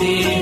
میری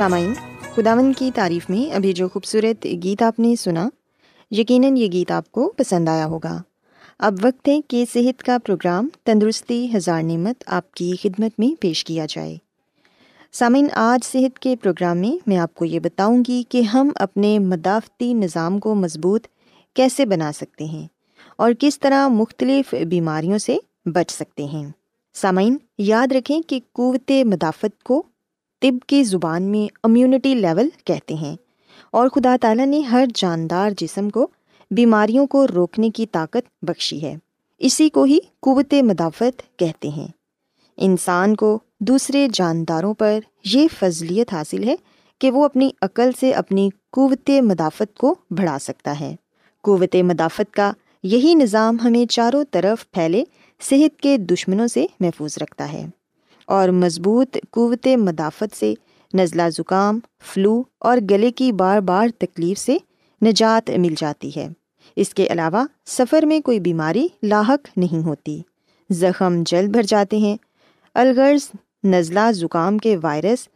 سامعین خداون کی تعریف میں ابھی جو خوبصورت گیت آپ نے سنا، یقیناً یہ گیت آپ کو پسند آیا ہوگا۔ اب وقت ہے کہ صحت کا پروگرام تندرستی ہزار نعمت آپ کی خدمت میں پیش کیا جائے۔ سامعین، آج صحت کے پروگرام میں میں آپ کو یہ بتاؤں گی کہ ہم اپنے مدافعتی نظام کو مضبوط کیسے بنا سکتے ہیں اور کس طرح مختلف بیماریوں سے بچ سکتے ہیں۔ سامعین، یاد رکھیں کہ قوت مدافعت کو طب کی زبان میں امیونٹی لیول کہتے ہیں۔ اور خدا تعالیٰ نے ہر جاندار جسم کو بیماریوں کو روکنے کی طاقت بخشی ہے۔ اسی کو ہی قوت مدافعت کہتے ہیں۔ انسان کو دوسرے جانداروں پر یہ فضلیت حاصل ہے کہ وہ اپنی عقل سے اپنی قوت مدافعت کو بڑھا سکتا ہے۔ قوت مدافعت کا یہی نظام ہمیں چاروں طرف پھیلے صحت کے دشمنوں سے محفوظ رکھتا ہے۔ اور مضبوط قوت مدافعت سے، نزلہ زکام، فلو اور گلے کی بار بار تکلیف سے نجات مل جاتی ہے۔ اس کے علاوہ سفر میں کوئی بیماری لاحق نہیں ہوتی۔ زخم جلد بھر جاتے ہیں۔ الغرض نزلہ زکام کے وائرس،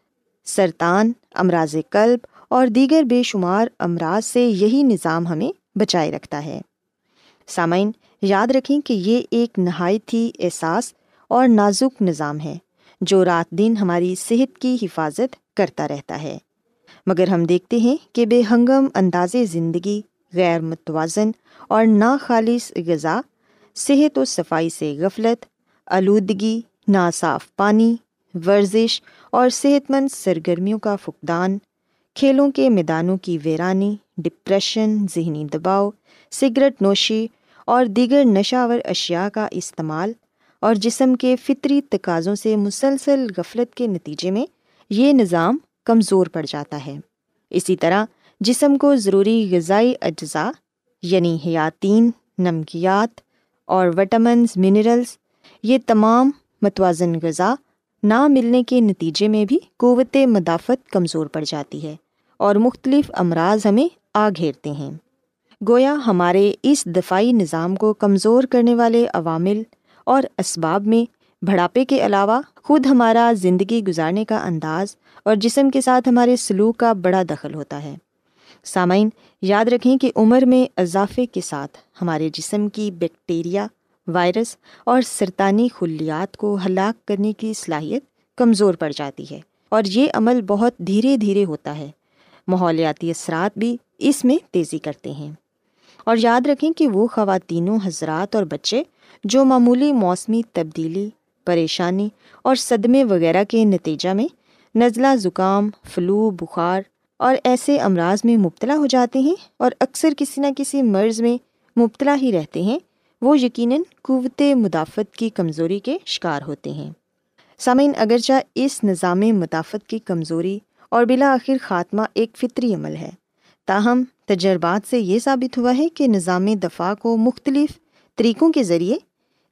سرطان، امراض قلب اور دیگر بے شمار امراض سے یہی نظام ہمیں بچائے رکھتا ہے۔ سامعین، یاد رکھیں کہ یہ ایک نہایت ہی احساس اور نازک نظام ہے۔ جو رات دن ہماری صحت کی حفاظت کرتا رہتا ہے۔ مگر ہم دیکھتے ہیں کہ بے ہنگم انداز زندگی، غیر متوازن اور ناخالص غذا، صحت و صفائی سے غفلت، آلودگی، ناصاف پانی، ورزش اور صحت مند سرگرمیوں کا فقدان، کھیلوں کے میدانوں کی ویرانی، ڈپریشن، ذہنی دباؤ، سگریٹ نوشی اور دیگر نشاور اشیاء کا استعمال اور جسم کے فطری تقاضوں سے مسلسل غفلت کے نتیجے میں یہ نظام کمزور پڑ جاتا ہے۔ اسی طرح جسم کو ضروری غذائی اجزاء یعنی حیاتین، نمکیات اور وٹامنز منرلس یہ تمام متوازن غذا نہ ملنے کے نتیجے میں بھی قوت مدافعت کمزور پڑ جاتی ہے اور مختلف امراض ہمیں آ گھیرتے ہیں۔ گویا ہمارے اس دفاعی نظام کو کمزور کرنے والے عوامل اور اسباب میں بڑھاپے کے علاوہ خود ہمارا زندگی گزارنے کا انداز اور جسم کے ساتھ ہمارے سلوک کا بڑا دخل ہوتا ہے۔ سامعین، یاد رکھیں کہ عمر میں اضافے کے ساتھ ہمارے جسم کی بیکٹیریا، وائرس اور سرطانی خلیات کو ہلاک کرنے کی صلاحیت کمزور پڑ جاتی ہے اور یہ عمل بہت دھیرے دھیرے ہوتا ہے۔ ماحولیاتی اثرات بھی اس میں تیزی کرتے ہیں۔ اور یاد رکھیں کہ وہ خواتین حضرات اور بچے جو معمولی موسمی تبدیلی، پریشانی اور صدمے وغیرہ کے نتیجہ میں نزلہ زکام، فلو، بخار اور ایسے امراض میں مبتلا ہو جاتے ہیں اور اکثر کسی نہ کسی مرض میں مبتلا ہی رہتے ہیں، وہ یقیناً قوت مدافعت کی کمزوری کے شکار ہوتے ہیں۔ سامعین، اگرچہ اس نظام مدافعت کی کمزوری اور بلاخر خاتمہ ایک فطری عمل ہے، تاہم تجربات سے یہ ثابت ہوا ہے کہ نظام دفاع کو مختلف طریقوں کے ذریعے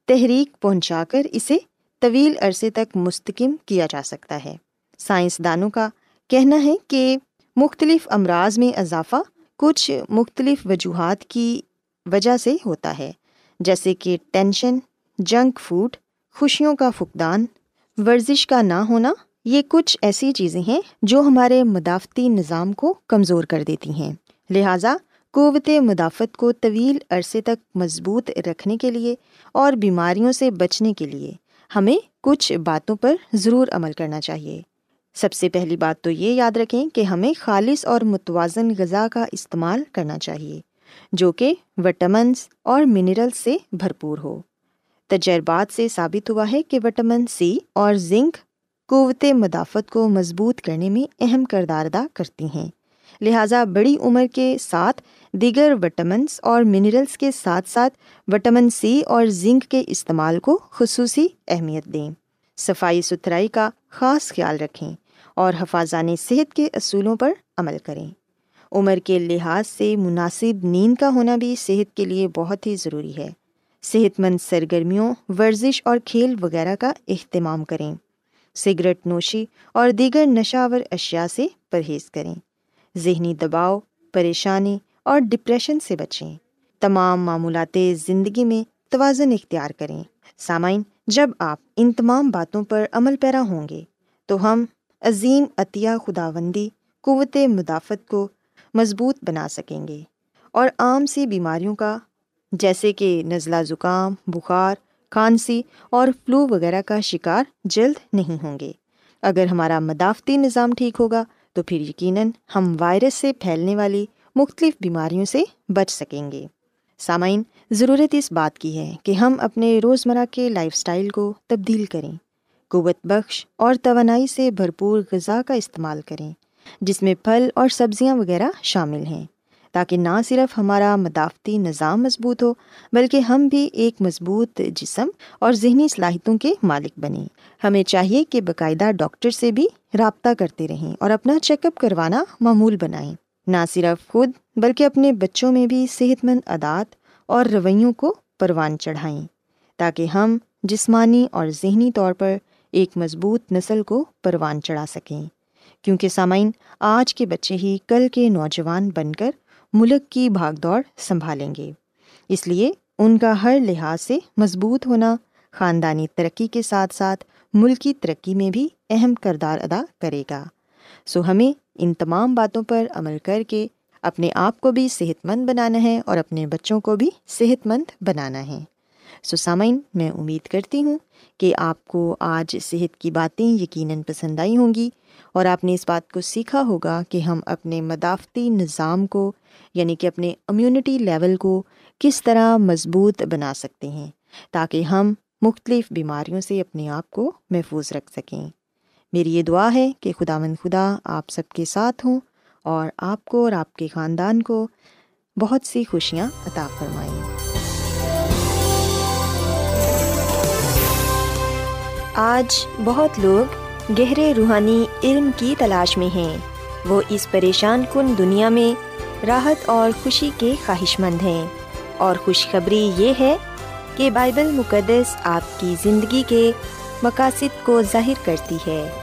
تحریک پہنچا کر اسے طویل عرصے تک مستقم کیا جا سکتا ہے۔ سائنسدانوں کا کہنا ہے کہ مختلف امراض میں اضافہ کچھ مختلف وجوہات کی وجہ سے ہوتا ہے، جیسے کہ ٹینشن، جنک فوڈ، خوشیوں کا فقدان، ورزش کا نہ ہونا، یہ کچھ ایسی چیزیں ہیں جو ہمارے مدافعتی نظام کو کمزور کر دیتی ہیں۔ لہٰذا قوت مدافعت کو طویل عرصے تک مضبوط رکھنے کے لیے اور بیماریوں سے بچنے کے لیے ہمیں کچھ باتوں پر ضرور عمل کرنا چاہیے۔ سب سے پہلی بات تو یہ یاد رکھیں کہ ہمیں خالص اور متوازن غذا کا استعمال کرنا چاہیے، جو کہ وٹامنس اور منرل سے بھرپور ہو۔ تجربات سے ثابت ہوا ہے کہ وٹامن سی اور زنک قوت مدافعت کو مضبوط کرنے میں اہم کردار ادا کرتی ہیں۔ لہٰذا بڑی عمر کے ساتھ دیگر وٹامنس اور منرلس کے ساتھ ساتھ وٹامن سی اور زنک کے استعمال کو خصوصی اہمیت دیں۔ صفائی ستھرائی کا خاص خیال رکھیں اور حفاظان صحت کے اصولوں پر عمل کریں۔ عمر کے لحاظ سے مناسب نیند کا ہونا بھی صحت کے لیے بہت ہی ضروری ہے۔ صحت مند سرگرمیوں، ورزش اور کھیل وغیرہ کا اہتمام کریں۔ سگریٹ نوشی اور دیگر نشاور اشیاء سے پرہیز کریں۔ ذہنی دباؤ، پریشانی اور ڈپریشن سے بچیں۔ تمام معمولات زندگی میں توازن اختیار کریں۔ سامعین، جب آپ ان تمام باتوں پر عمل پیرا ہوں گے، تو ہم عظیم عطیہ خداوندی قوت مدافعت کو مضبوط بنا سکیں گے۔ اور عام سی بیماریوں کا، جیسے کہ نزلہ زکام، بخار، کھانسی اور فلو وغیرہ کا شکار جلد نہیں ہوں گے۔ اگر ہمارا مدافعتی نظام ٹھیک ہوگا، تو پھر یقیناً ہم وائرس سے پھیلنے والی مختلف بیماریوں سے بچ سکیں گے۔ سامعین، ضرورت اس بات کی ہے کہ ہم اپنے روزمرہ کے لائف اسٹائل کو تبدیل کریں۔ قوت بخش اور توانائی سے بھرپور غذا کا استعمال کریں، جس میں پھل اور سبزیاں وغیرہ شامل ہیں۔ تاکہ نہ صرف ہمارا مدافعتی نظام مضبوط ہو، بلکہ ہم بھی ایک مضبوط جسم اور ذہنی صلاحیتوں کے مالک بنیں۔ ہمیں چاہیے کہ باقاعدہ ڈاکٹر سے بھی رابطہ کرتے رہیں اور اپنا چیک اپ کروانا معمول بنائیں۔ نہ صرف خود بلکہ اپنے بچوں میں بھی صحت مند عادات اور رویوں کو پروان چڑھائیں تاکہ ہم جسمانی اور ذہنی طور پر ایک مضبوط نسل کو پروان چڑھا سکیں۔ کیونکہ سامعین، آج کے بچے ہی کل کے نوجوان بن کر ملک کی بھاگ دوڑ سنبھالیں گے۔ اس لیے ان کا ہر لحاظ سے مضبوط ہونا، خاندانی ترقی کے ساتھ ساتھ ملکی ترقی میں بھی اہم کردار ادا کرے گا۔ سو ہمیں ان تمام باتوں پر عمل کر کے اپنے آپ کو بھی صحت مند بنانا ہے اور اپنے بچوں کو بھی صحت مند بنانا ہے۔ سو سامعین، میں امید کرتی ہوں کہ آپ کو آج صحت کی باتیں یقیناً پسند آئی ہوں گی اور آپ نے اس بات کو سیکھا ہوگا کہ ہم اپنے مدافعتی نظام کو یعنی کہ اپنے امیونٹی لیول کو کس طرح مضبوط بنا سکتے ہیں تاکہ ہم مختلف بیماریوں سے اپنے آپ کو محفوظ رکھ سکیں۔ میری یہ دعا ہے کہ خدا مند خدا آپ سب کے ساتھ ہوں اور آپ کو اور آپ کے خاندان کو بہت سی خوشیاں عطا فرمائیں آج بہت لوگ گہرے روحانی علم کی تلاش میں ہیں۔ وہ اس پریشان کن دنیا میں راحت اور خوشی کے خواہش مند ہیں۔ اور خوشخبری یہ ہے کہ بائبل مقدس آپ کی زندگی کے مقاصد کو ظاہر کرتی ہے۔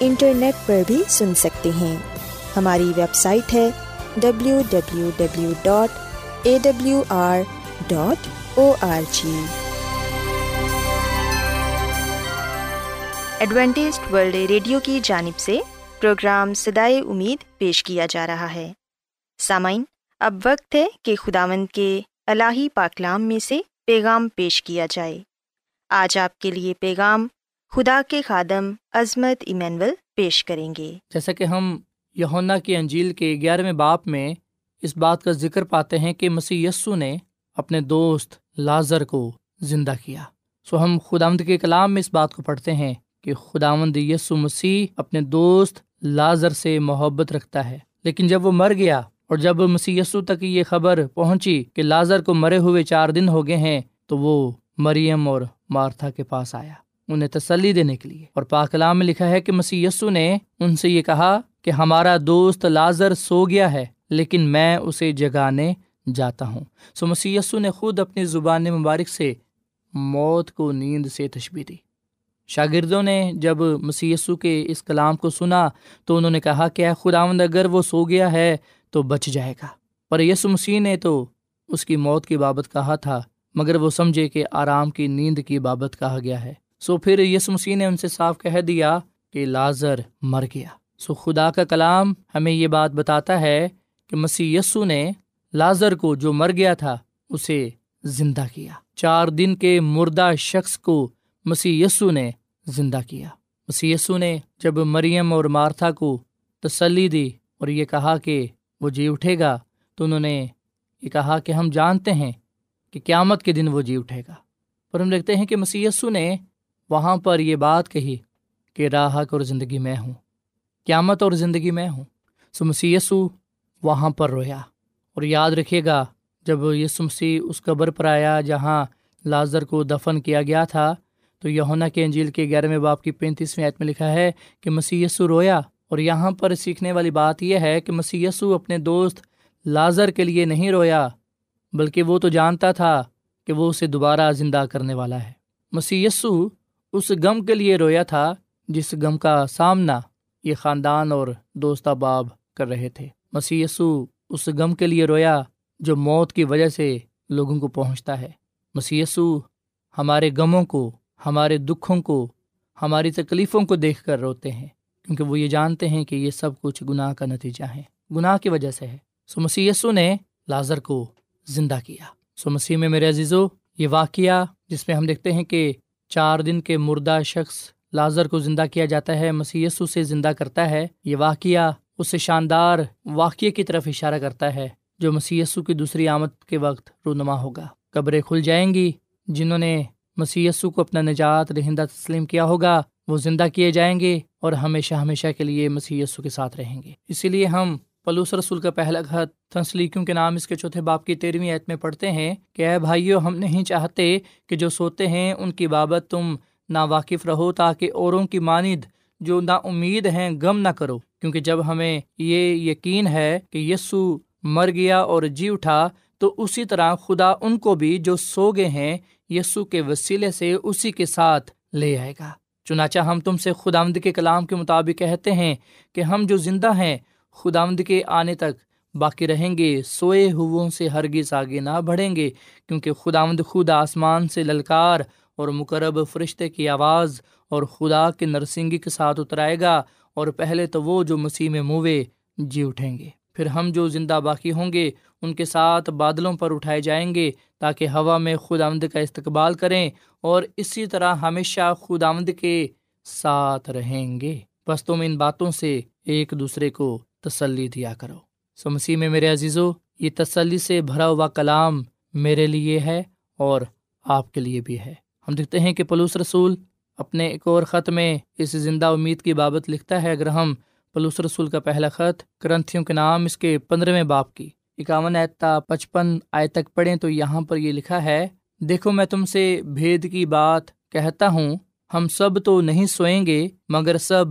انٹرنیٹ پر بھی سن سکتے ہیں۔ ہماری ویب سائٹ ہے W W W dot A W R dot O R G Adventist World Radio کی جانب سے پروگرام سدائے امید پیش کیا جا رہا ہے۔ سامعین، اب وقت ہے کہ خداوند کے الہی پاکلام میں سے پیغام پیش کیا جائے۔ آج آپ کے لیے پیغام خدا کے خادم عظمت ایمینول پیش کریں گے۔ جیسا کہ ہم یونا کی انجیل کے گیارہویں باپ میں اس بات کا ذکر پاتے ہیں کہ مسی یسو نے اپنے دوست لازر کو زندہ کیا۔ سو ہم خدا کے کلام میں اس بات کو پڑھتے ہیں کہ خداوند یسو مسیح اپنے دوست لازر سے محبت رکھتا ہے۔ لیکن جب وہ مر گیا اور جب مسی یسو تک یہ خبر پہنچی کہ لازر کو مرے ہوئے چار دن ہو گئے ہیں، تو وہ مریم اور مارتھا کے پاس آیا۔ انہیں تسلی دینے کے لیے۔ اور پاکلام میں لکھا ہے کہ مسی یسو نے ان سے یہ کہا کہ ہمارا دوست لازر سو گیا ہے، لیکن میں اسے جگانے جاتا ہوں۔ سو مسی یسو نے خود اپنی زبان مبارک سے موت کو نیند سے تشبی دی۔ شاگردوں نے جب مسیسو کے اس کلام کو سنا تو انہوں نے کہا کہ خداوند، اگر وہ سو گیا ہے تو بچ جائے گا۔ پر یسو مسیح نے تو اس کی موت کی بابت کہا تھا، مگر وہ سمجھے کہ آرام کی نیند کی بابت کہا گیا ہے۔ سو پھر یس مسیح نے ان سے صاف کہہ دیا کہ لازر مر گیا۔ سو خدا کا کلام ہمیں یہ بات بتاتا ہے کہ مسیح یسو نے لازر کو جو مر گیا تھا، اسے زندہ کیا۔ چار دن کے مردہ شخص کو مسی یسو نے زندہ کیا۔ مسی یسو نے جب مریم اور مارتھا کو تسلی دی اور یہ کہا کہ وہ جی اٹھے گا، تو انہوں نے یہ کہا کہ ہم جانتے ہیں کہ قیامت کے دن وہ جی اٹھے گا۔ پر ہم لکھتے ہیں کہ مسی یسو نے وہاں پر یہ بات کہی کہ راہک اور زندگی میں ہوں، قیامت اور زندگی میں ہوں۔ سو مسی یسو وہاں پر رویا۔ اور یاد رکھیے گا، جب یسو مسیح اس قبر پر آیا جہاں لازر کو دفن کیا گیا تھا، تو یونا کے انجیل کے گیارہویں باپ کی پینتیسویں عید میں لکھا ہے کہ مسی یسو رویا۔ اور یہاں پر سیکھنے والی بات یہ ہے کہ مسی یسو اپنے دوست لازر کے لیے نہیں رویا، بلکہ وہ تو جانتا تھا کہ وہ اسے دوبارہ زندہ کرنے والا ہے۔ مسی یسو اس غم کے لیے رویا تھا جس غم کا سامنا یہ خاندان اور دوست احباب کر رہے تھے۔ مسی اس غم کے لیے رویا جو موت کی وجہ سے لوگوں کو پہنچتا ہے۔ مسی ہمارے غموں کو، ہمارے دکھوں کو، ہماری تکلیفوں کو دیکھ کر روتے ہیں، کیونکہ وہ یہ جانتے ہیں کہ یہ سب کچھ گناہ کا نتیجہ ہے، گناہ کی وجہ سے ہے۔ سو مسی نے لازر کو زندہ کیا۔ سو مسیح میں میرے عزیزو، یہ واقعہ جس میں ہم دیکھتے ہیں کہ چار دن کے مردہ شخص لازر کو زندہ کیا جاتا ہے مسی سے زندہ کرتا ہے۔ یہ واقعہ اس شاندار واقعے کی طرف اشارہ کرتا ہے جو مسی کی دوسری آمد کے وقت رونما ہوگا۔ قبریں کھل جائیں گی، جنہوں نے مسی کو اپنا نجات، رہندہ تسلیم کیا ہوگا، وہ زندہ کیے جائیں گے اور ہمیشہ ہمیشہ کے لیے مسی کے ساتھ رہیں گے۔ اسی لیے ہم پلوس رسول کا پہلا خط تھنسلیکیوں کے نام اس کے چوتھے باپ کی تیرہویں عید میں پڑھتے ہیں کہ اے بھائیو، ہم نہیں چاہتے کہ جو سوتے ہیں ان کی بابت تم نا واقف رہو تاکہ اوروں کی ماند جو نا امید ہیں غم نہ کرو، کیونکہ جب ہمیں یہ یقین ہے کہ یسو مر گیا اور جی اٹھا، تو اسی طرح خدا ان کو بھی جو سو گئے ہیں یسو کے وسیلے سے اسی کے ساتھ لے آئے گا۔ چنانچہ ہم تم سے خدا کے کلام کے مطابق کہتے ہیں کہ ہم جو زندہ ہیں خدا آمد کے آنے تک باقی رہیں گے، سوئے ہو سے ہرگز آگے نہ بڑھیں گے، کیونکہ خدا آمد خود آسمان سے للکار اور مقرب فرشتے کی آواز اور خدا کے نرسنگی کے ساتھ اترائے گا، اور پہلے تو وہ جو مسیح میں موے جی اٹھیں گے۔ پھر ہم جو زندہ باقی ہوں گے، ان کے ساتھ بادلوں پر اٹھائے جائیں گے، تاکہ ہوا میں خود آمد کا استقبال کریں اور اسی طرح ہمیشہ خود آمد کے ساتھ رہیں گے۔ بس تم ان باتوں سے ایک دوسرے کو تسلی دیا کرو۔ سو مسیح میں میرے عزیزو، یہ تسلی سے بھرا ہوا کلام میرے لیے ہے اور آپ کے لیے بھی ہے۔ ہم دیکھتے ہیں کہ پلوس رسول اپنے ایک اور خط میں اس زندہ امید کی بابت لکھتا ہے۔ اگر ہم پلوس رسول کا پہلا خط کرنتھیوں کے نام اس کے پندرہویں باپ کی اکاون آیتا پچپن آئے تک پڑھیں تو یہاں پر یہ لکھا ہے، دیکھو میں تم سے بھید کی بات کہتا ہوں، ہم سب تو نہیں سوئیں گے مگر سب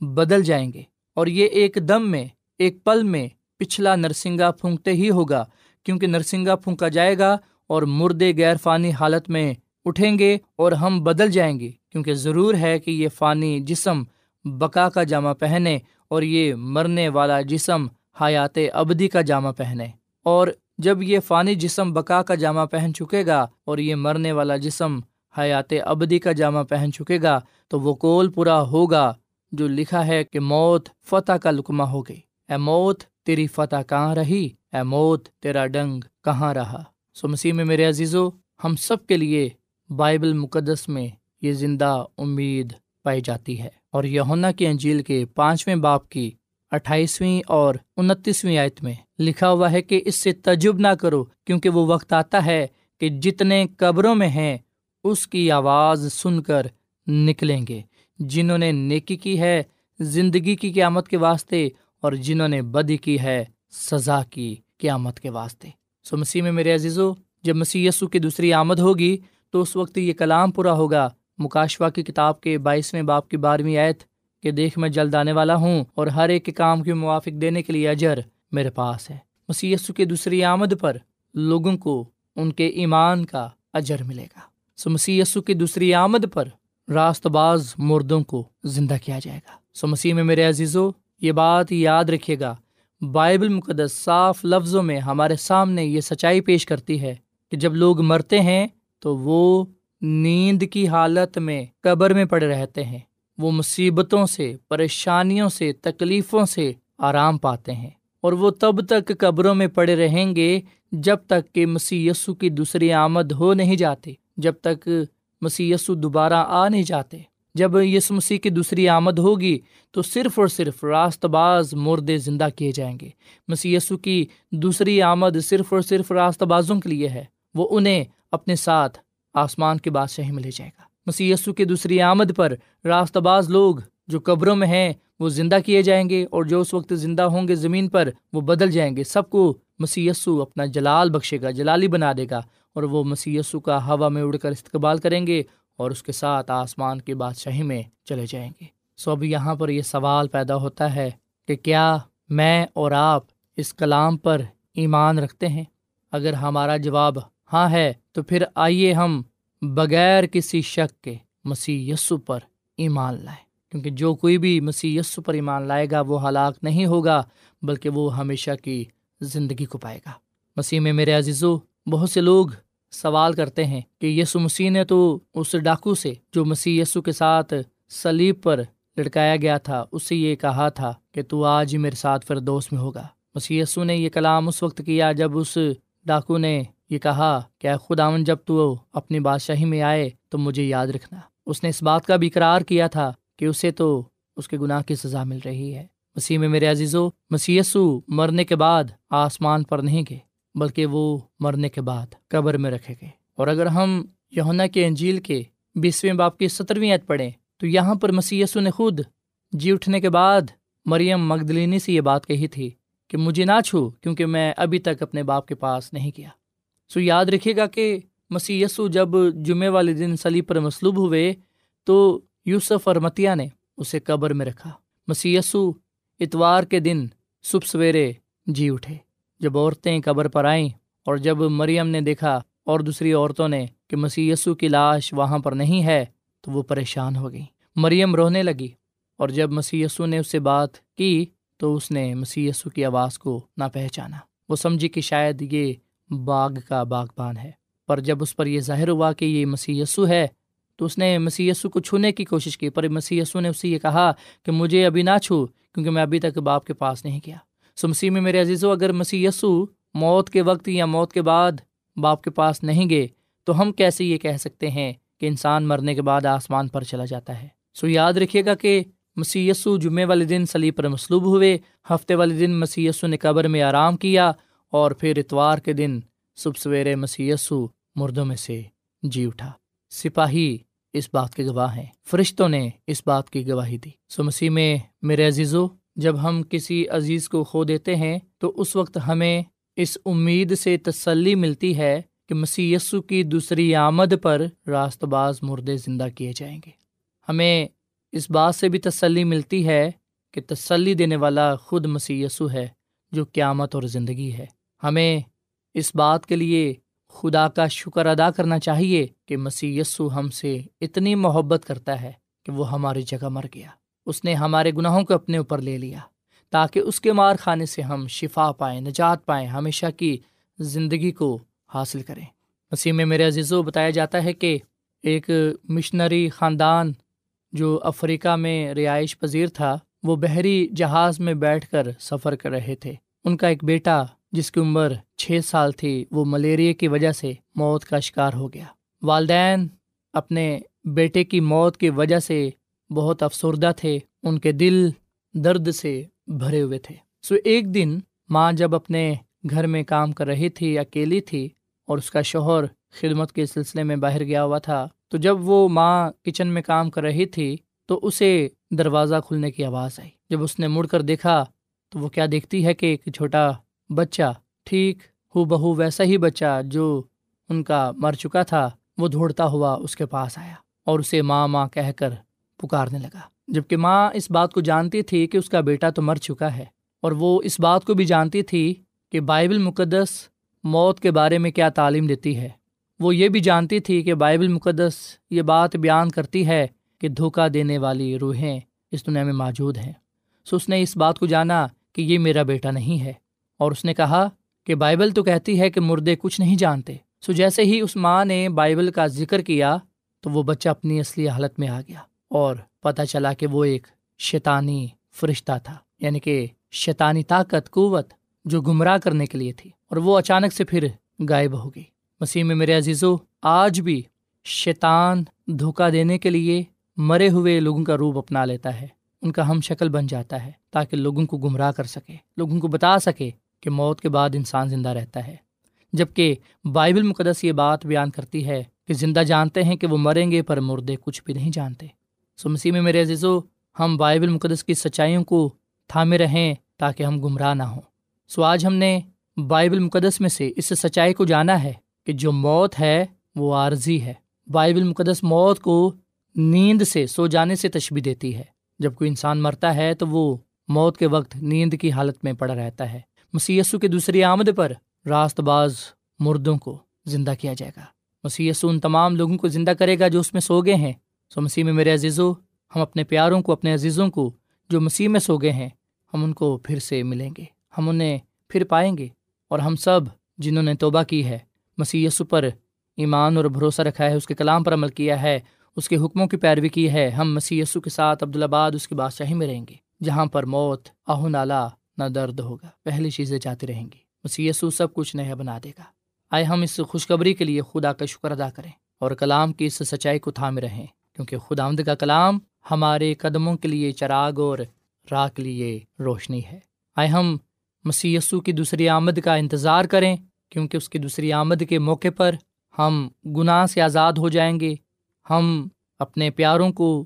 بدل جائیں گے۔ اور یہ ایک دم میں، ایک پل میں پچھلا نرسنگا پھونکتے ہی ہوگا، کیونکہ نرسنگا پھونکا جائے گا اور مردے غیر فانی حالت میں اٹھیں گے اور ہم بدل جائیں گے، کیونکہ ضرور ہے کہ یہ فانی جسم بقا کا جامع پہنے اور یہ مرنے والا جسم حیات ابدی کا جامع پہنے۔ اور جب یہ فانی جسم بقا کا جامع پہن چکے گا اور یہ مرنے والا جسم حیات ابدی کا جامع پہن چکے گا، تو وہ کول پورا ہوگا۔ جو لکھا ہے کہ موت فتح کا لکما ہو گئی۔ اے موت، تیری فتح کہاں رہی؟ اے موت، تیرا ڈنگ کہاں رہا؟ سو مسیح میں میرے عزیزو، ہم سب کے لیے بائبل مقدس میں یہ زندہ امید پائی جاتی ہے۔ اور یونا کی انجیل کے پانچویں باپ کی اٹھائیسویں اور انتیسویں آیت میں لکھا ہوا ہے کہ اس سے تجب نہ کرو، کیونکہ وہ وقت آتا ہے کہ جتنے قبروں میں ہیں، اس کی آواز سن کر نکلیں گے۔ جنہوں نے نیکی کی ہے، زندگی کی قیامت کے واسطے، اور جنہوں نے بدی کی ہے، سزا کی قیامت کے واسطے۔ سو مسیح میں میرے عزیزو، جب مسیح یسو کی دوسری آمد ہوگی، تو اس وقت یہ کلام پورا ہوگا۔ مکاشوا کی کتاب کے بائیسویں باپ کی بارہویں آیت، کہ دیکھ میں جلد آنے والا ہوں، اور ہر ایک کے کام کے موافق دینے کے لیے اجر میرے پاس ہے۔ مسی کے دوسری آمد پر لوگوں کو ان کے ایمان کا اجر ملے گا۔ سو مسی کی دوسری آمد پر راست باز مردوں کو زندہ کیا جائے گا۔ سو مسیح میں میرے عزیزو، یہ بات یاد رکھیے گا۔ بائبل مقدس صاف لفظوں میں ہمارے سامنے یہ سچائی پیش کرتی ہے کہ جب لوگ مرتے ہیں تو وہ نیند کی حالت میں قبر میں پڑے رہتے ہیں۔ وہ مصیبتوں سے، پریشانیوں سے، تکلیفوں سے آرام پاتے ہیں۔ اور وہ تب تک قبروں میں پڑے رہیں گے جب تک کہ مسی یسو کی دوسری آمد ہو نہیں جاتی، جب تک مسی یسو دوبارہ آ نہیں جاتے۔ جب یس مسیح کی دوسری آمد ہوگی تو صرف اور صرف راست باز مردے زندہ کیے جائیں گے۔ مسی یسو کی دوسری آمد صرف اور صرف راست بازوں کے لیے ہے۔ وہ انہیں اپنے ساتھ آسمان کے بادشاہی میں لے جائے گا۔ مسی یسو کی دوسری آمد پر راست باز لوگ جو قبروں میں ہیں، وہ زندہ کیے جائیں گے اور جو اس وقت زندہ ہوں گے زمین پر، وہ بدل جائیں گے۔ سب کو مسی یسو اپنا جلال بخشے گا، جلالی بنا دے گا۔ اور وہ مسی یسو کا ہوا میں اڑ کر استقبال کریں گے اور اس کے ساتھ آسمان کی بادشاہی میں چلے جائیں گے۔ سو اب یہاں پر یہ سوال پیدا ہوتا ہے کہ کیا میں اور آپ اس کلام پر ایمان رکھتے ہیں؟ اگر ہمارا جواب ہاں ہے تو پھر آئیے ہم بغیر کسی شک کے مسیح یسو پر ایمان لائیں۔ کیونکہ جو کوئی بھی مسیح یسو پر ایمان لائے گا وہ ہلاک نہیں ہوگا، بلکہ وہ ہمیشہ کی زندگی کو پائے گا۔ مسیح میں میرے عزیزو، بہت سے لوگ سوال کرتے ہیں کہ یسو مسیح نے تو اس ڈاکو سے جو مسیح یسو کے ساتھ سلیب پر لڑکایا گیا تھا اس سے یہ کہا تھا کہ تو آج ہی میرے ساتھ فردوس میں ہوگا۔ مسیح یسو نے یہ کلام اس وقت کیا جب اس ڈاکو نے یہ کہا کہ خداون جب تو اپنی بادشاہی میں آئے تو مجھے یاد رکھنا۔ اس نے اس بات کا بھی اقرار کیا تھا کہ اسے تو اس کے گناہ کی سزا مل رہی ہے۔ مسیح میں میرے عزیزو مسیسو مرنے کے بعد آسمان پر نہیں گئے۔ بلکہ وہ مرنے کے بعد قبر میں رکھے گئے۔ اور اگر ہم یونا کے انجیل کے بیسویں باپ کی سترویں عید پڑھیں تو یہاں پر مسیسو نے خود جی اٹھنے کے بعد مریم مغدلینی سے یہ بات کہی تھی کہ مجھے نہ چھو کیونکہ میں ابھی تک اپنے باپ کے پاس نہیں کیا سو یاد رکھیے گا کہ مسی جب جمعے والے دن سلی پر مصلوب ہوئے تو یوسف اور متیا نے اسے قبر میں رکھا۔ مسی یسو اتوار کے دن صبح سویرے جی اٹھے۔ جب عورتیں قبر پر آئیں اور جب مریم نے دیکھا اور دوسری عورتوں نے کہ مسی کی لاش وہاں پر نہیں ہے، تو وہ پریشان ہو گئی مریم رونے لگی اور جب مسی نے اس سے بات کی، تو اس نے مسی کی آواز کو نہ پہچانا۔ وہ سمجھی کہ شاید یہ باغ کا باغبان ہے۔ پر جب اس پر یہ ظاہر ہوا کہ یہ مسی ہے، تو اس نے مسی کو چھونے کی کوشش کی۔ پر مسی نے اسے یہ کہا کہ مجھے ابھی نہ چھو، کیونکہ میں ابھی تک باپ کے پاس نہیں کیا سو مسیح میں میرے عزیز و اگر مسی موت کے وقت یا موت کے بعد باپ کے پاس نہیں گئے، تو ہم کیسے یہ کہہ سکتے ہیں کہ انسان مرنے کے بعد آسمان پر چلا جاتا ہے؟ سو یاد رکھیے گا کہ مسی یسو جمعے والے دن سلی پر مصلوب ہوئے، ہفتے والے دن مسی یسو نے قبر میں آرام کیا اور پھر اتوار کے دن صبح سویرے مسی یسو مردوں میں سے جی اٹھا۔ سپاہی اس بات کے گواہ ہیں، فرشتوں نے اس بات کی گواہی دی۔ سو مسیح میں میرے عزیزو جب ہم کسی عزیز کو کھو دیتے ہیں، تو اس وقت ہمیں اس امید سے تسلی ملتی ہے کہ مسی کی دوسری آمد پر راست باز مردے زندہ کیے جائیں گے۔ ہمیں اس بات سے بھی تسلی ملتی ہے کہ تسلی دینے والا خود مسی ہے جو قیامت اور زندگی ہے۔ ہمیں اس بات کے لیے خدا کا شکر ادا کرنا چاہیے کہ مسیح یسو ہم سے اتنی محبت کرتا ہے کہ وہ ہماری جگہ مر گیا۔ اس نے ہمارے گناہوں کو اپنے اوپر لے لیا، تاکہ اس کے مار خانے سے ہم شفا پائیں، نجات پائیں، ہمیشہ کی زندگی کو حاصل کریں۔ مسیح میں میرے عزیز و بتایا جاتا ہے کہ ایک مشنری خاندان جو افریقہ میں رہائش پذیر تھا، وہ بحری جہاز میں بیٹھ کر سفر کر رہے تھے۔ ان کا ایک بیٹا، جس کی عمر چھ سال تھی، وہ ملیریا کی وجہ سے موت کا شکار ہو گیا۔ والدین اپنے بیٹے کی موت کی وجہ سے بہت افسردہ تھے، ان کے دل درد سے بھرے ہوئے تھے۔ سو ایک دن ماں جب اپنے گھر میں کام کر رہی تھی، اکیلی تھی اور اس کا شوہر خدمت کے سلسلے میں باہر گیا ہوا تھا، تو جب وہ ماں کچن میں کام کر رہی تھی، تو اسے دروازہ کھلنے کی آواز آئی۔ جب اس نے مڑ کر دیکھا، تو وہ کیا دیکھتی ہے کہ ایک چھوٹا بچہ، ٹھیک ہو بہو ویسا ہی بچہ جو ان کا مر چکا تھا، وہ دوڑتا ہوا اس کے پاس آیا اور اسے ماں ماں کہہ کر پکارنے لگا۔ جبکہ ماں اس بات کو جانتی تھی کہ اس کا بیٹا تو مر چکا ہے، اور وہ اس بات کو بھی جانتی تھی کہ بائبل مقدس موت کے بارے میں کیا تعلیم دیتی ہے۔ وہ یہ بھی جانتی تھی کہ بائبل مقدس یہ بات بیان کرتی ہے کہ دھوکہ دینے والی روحیں اس دنیا میں موجود ہیں۔ سو اس نے اس بات کو جانا کہ یہ میرا بیٹا نہیں ہے، اور اس نے کہا کہ بائبل تو کہتی ہے کہ مردے کچھ نہیں جانتے۔ سو جیسے ہی اس ماں نے بائبل کا ذکر کیا تو وہ بچہ اپنی اصلی حالت میں آ گیا۔ اور پتہ چلا کہ وہ ایک شیطانی فرشتہ تھا یعنی کہ شیطانی طاقت، قوت جو گمراہ کرنے کے لیے تھی۔ اور وہ اچانک سے پھر غائب ہو گئی۔ مسیح میں میرے عزیزو، آج بھی شیطان دھوکہ دینے کے لیے مرے ہوئے لوگوں کا روپ اپنا لیتا ہے۔ ان کا ہم شکل بن جاتا ہے تاکہ لوگوں کو گمراہ کر سکے، لوگوں کو بتا سکے کہ موت کے بعد انسان زندہ رہتا ہے۔ جبکہ بائبل مقدس یہ بات بیان کرتی ہے کہ زندہ جانتے ہیں کہ وہ مریں گے پر مردے کچھ بھی نہیں جانتے۔ سو مسیح میں میرے عزیزو، ہم بائبل مقدس کی سچائیوں کو تھامے رہیں تاکہ ہم گمراہ نہ ہوں۔ سو آج ہم نے بائبل مقدس میں سے اس سچائی کو جانا ہے کہ جو موت ہے، وہ عارضی ہے۔ بائبل مقدس موت کو نیند سے، سو جانے سے تشبی دیتی ہے۔ جب کوئی انسان مرتا ہے تو وہ موت کے وقت نیند کی حالت میں پڑا رہتا ہے۔ مسیسو کے دوسری آمد پر راست باز مردوں کو زندہ کیا جائے گا۔ مسی ان تمام لوگوں کو زندہ کرے گا جو اس میں سو گئے ہیں۔ سو مسیح میں میرے عزیزو، ہم اپنے پیاروں کو، اپنے عزیزوں کو جو مسیح میں سو گئے ہیں، ہم ان کو پھر سے ملیں گے۔ ہم انہیں پھر پائیں گے اور ہم سب جنہوں نے توبہ کی ہے مسی پر ایمان اور بھروسہ رکھا ہے، اس کے کلام پر عمل کیا ہے، اس کے حکموں کی پیروی کی ہے، ہم مسی کے ساتھ عبدالآباد اس کی بادشاہی میں رہیں گے، جہاں پر موت آہ نالا نہ درد ہوگا۔ پہلی چیزیں جاتی رہیں گی مسی سب کچھ نیا بنا دے گا۔ آئے ہم اس خوشخبری کے لیے خدا کا شکر ادا کریں اور کلام کی اس سچائی کو تھامے رہیں۔ کیونکہ خدا آمد کا کلام ہمارے قدموں کے لیے چراغ اور راہ کے لیے روشنی ہے۔ آئے ہم مسی کی دوسری آمد کا انتظار کریں، کیونکہ اس کی دوسری آمد کے موقع پر ہم گناہ سے آزاد ہو جائیں گے۔ ہم اپنے پیاروں کو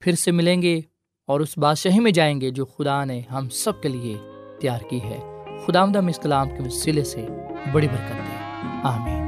پھر سے ملیں گے اور اس بادشاہی میں جائیں گے جو خدا نے ہم سب کے لیے تیار کی ہے۔ خدا آمدم اس کلام کے وسیلے سے بڑی برکت دے۔ آمین۔